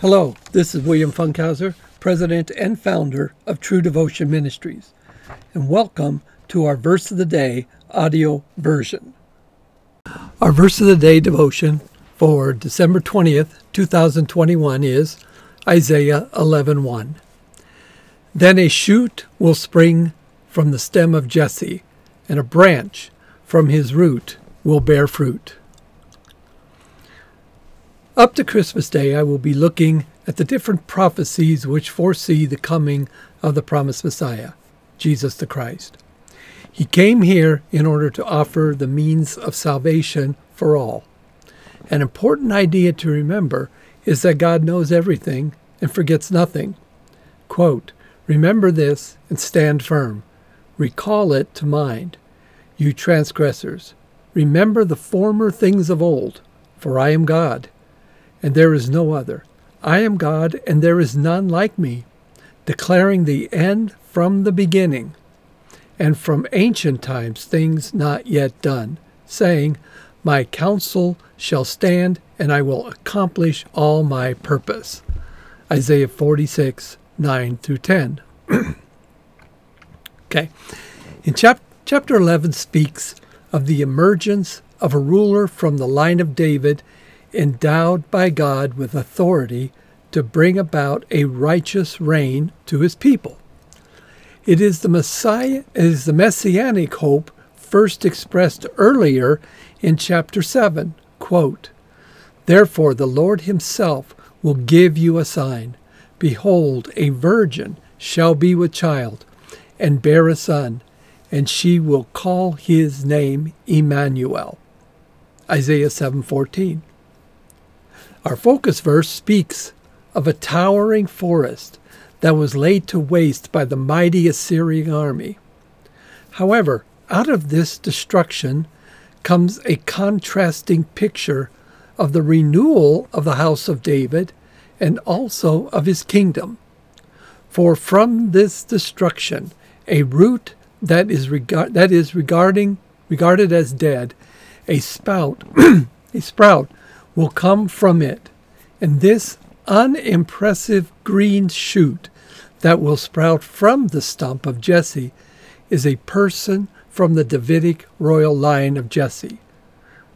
Hello, this is William Funkhauser, President and founder of True Devotion Ministries, and welcome to our Verse of the Day audio version. Our Verse of the Day devotion for December 20th, 2021 is Isaiah 11:1. Then a shoot will spring from the stem of Jesse, and a branch from his root will bear fruit. Up to Christmas Day, I will be looking at the different prophecies which foresee the coming of the promised Messiah, Jesus the Christ. He came here in order to offer the means of salvation for all. An important idea to remember is that God knows everything and forgets nothing. Quote, Remember this and stand firm. Recall it to mind, you transgressors. Remember the former things of old, for I am God and there is no other. I am God, and there is none like me, declaring the end from the beginning, and from ancient times things not yet done, saying, My counsel shall stand, and I will accomplish all my purpose. Isaiah 46, 9 through 10. okay. In chap- chapter 11 speaks of the emergence of a ruler from the line of David endowed by God with authority to bring about a righteous reign to his people. It is the Messiah it is the messianic hope first expressed earlier in chapter 7, quote, Therefore the Lord himself will give you a sign. Behold, a virgin shall be with child, and bear a son, and she will call his name Emmanuel. Isaiah 7:14. Our focus verse speaks of a towering forest that was laid to waste by the mighty Assyrian army. However, out of this destruction comes a contrasting picture of the renewal of the house of David and also of his kingdom. For from this destruction, a root that is, regard, that is regarding, regarded as dead, a spout, a sprout will come from it, and this unimpressive green shoot that will sprout from the stump of Jesse is a person from the Davidic royal line of Jesse.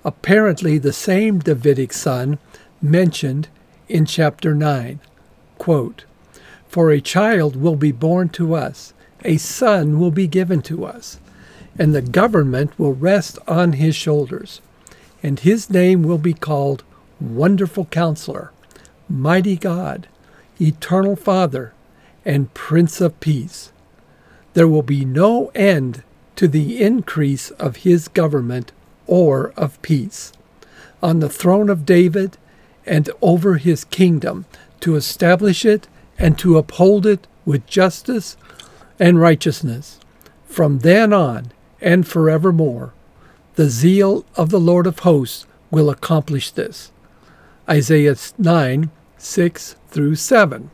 Apparently, the same Davidic son mentioned in chapter 9. Quote, For a child will be born to us, a son will be given to us, and the government will rest on his shoulders, and his name will be called Wonderful Counselor, Mighty God, Eternal Father, and Prince of Peace. There will be no end to the increase of his government or of peace on the throne of David and over his kingdom to establish it and to uphold it with justice and righteousness from then on and forevermore. The zeal of the Lord of hosts will accomplish this. Isaiah 9, 6 through 7.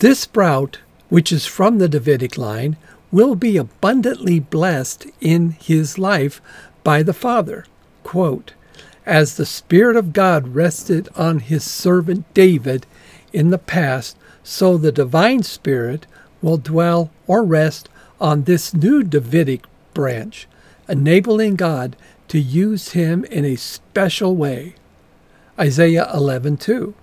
This sprout, which is from the Davidic line, will be abundantly blessed in his life by the Father. Quote, As the Spirit of God rested on his servant David in the past, so the divine Spirit will dwell or rest on this new Davidic branch, enabling God to use him in a special way. Isaiah 11:2.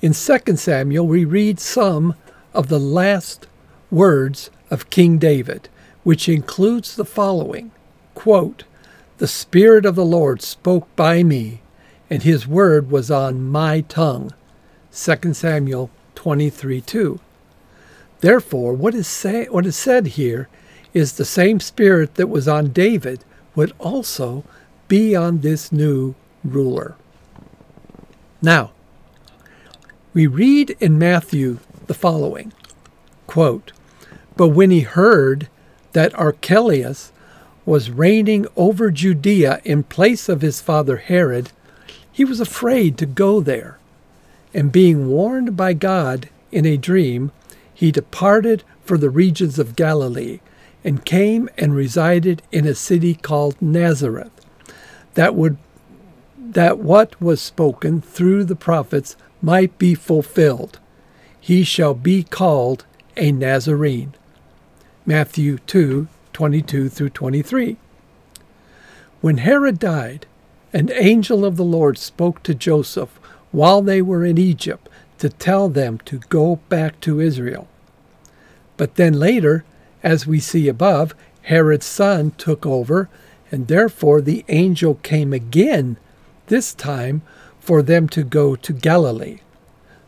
In 2 Samuel we read some of the last words of King David, which includes the following quote, The Spirit of the Lord spoke by me, and his word was on my tongue. 2 Samuel 23:2. Therefore, what is, say, what is said here is the same Spirit that was on David would also be on this new ruler. Now, we read in Matthew the following quote, But when he heard that Archelaus was reigning over Judea in place of his father Herod, he was afraid to go there. And being warned by God in a dream, he departed for the regions of Galilee and came and resided in a city called Nazareth, that would that what was spoken through the prophets might be fulfilled. He shall be called a Nazarene. Matthew 2 22 through 23. When Herod died, an angel of the Lord spoke to Joseph while they were in Egypt to tell them to go back to Israel. But then later, as we see above, Herod's son took over, and therefore the angel came again, this time for them to go to Galilee.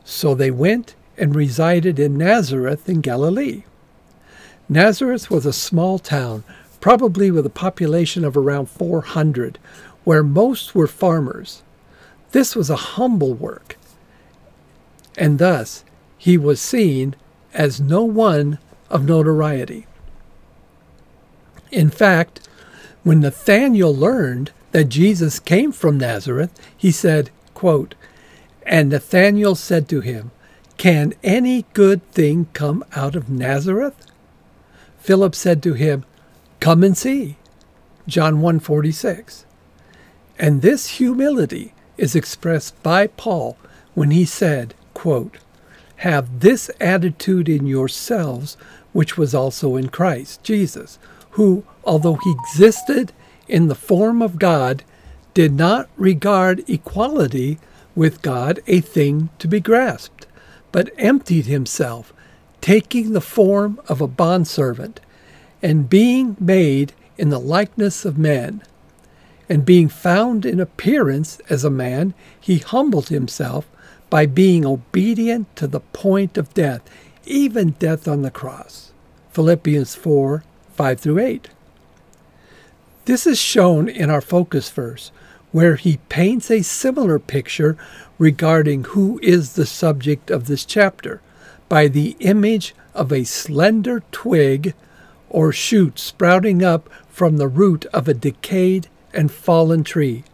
So they went and resided in Nazareth in Galilee. Nazareth was a small town, probably with a population of around 400, where most were farmers. This was a humble work, and thus he was seen as no one of notoriety. In fact, when Nathanael learned that Jesus came from Nazareth, he said, quote, And Nathanael said to him, Can any good thing come out of Nazareth? Philip said to him, Come and see. John 1:46. And this humility is expressed by Paul when he said, quote, Have this attitude in yourselves, which was also in Christ Jesus, who, although he existed in the form of God, did not regard equality with God a thing to be grasped, but emptied himself, taking the form of a bondservant, and being made in the likeness of men. And being found in appearance as a man, he humbled himself by being obedient to the point of death, even death on the cross. Philippians 4 5 through 8. This is shown in our focus verse, where he paints a similar picture regarding who is the subject of this chapter by the image of a slender twig or shoot sprouting up from the root of a decayed and fallen tree.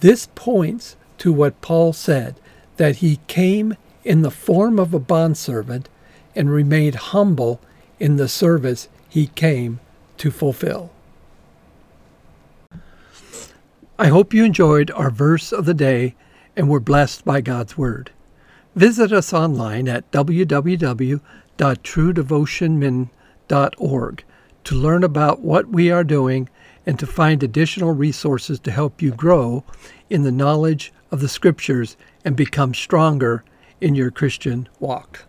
This points to what Paul said that he came in the form of a bondservant and remained humble in the service he came to fulfill. I hope you enjoyed our verse of the day and were blessed by God's Word. Visit us online at www.truedevotionmin.org to learn about what we are doing and to find additional resources to help you grow in the knowledge of the Scriptures and become stronger in your Christian walk.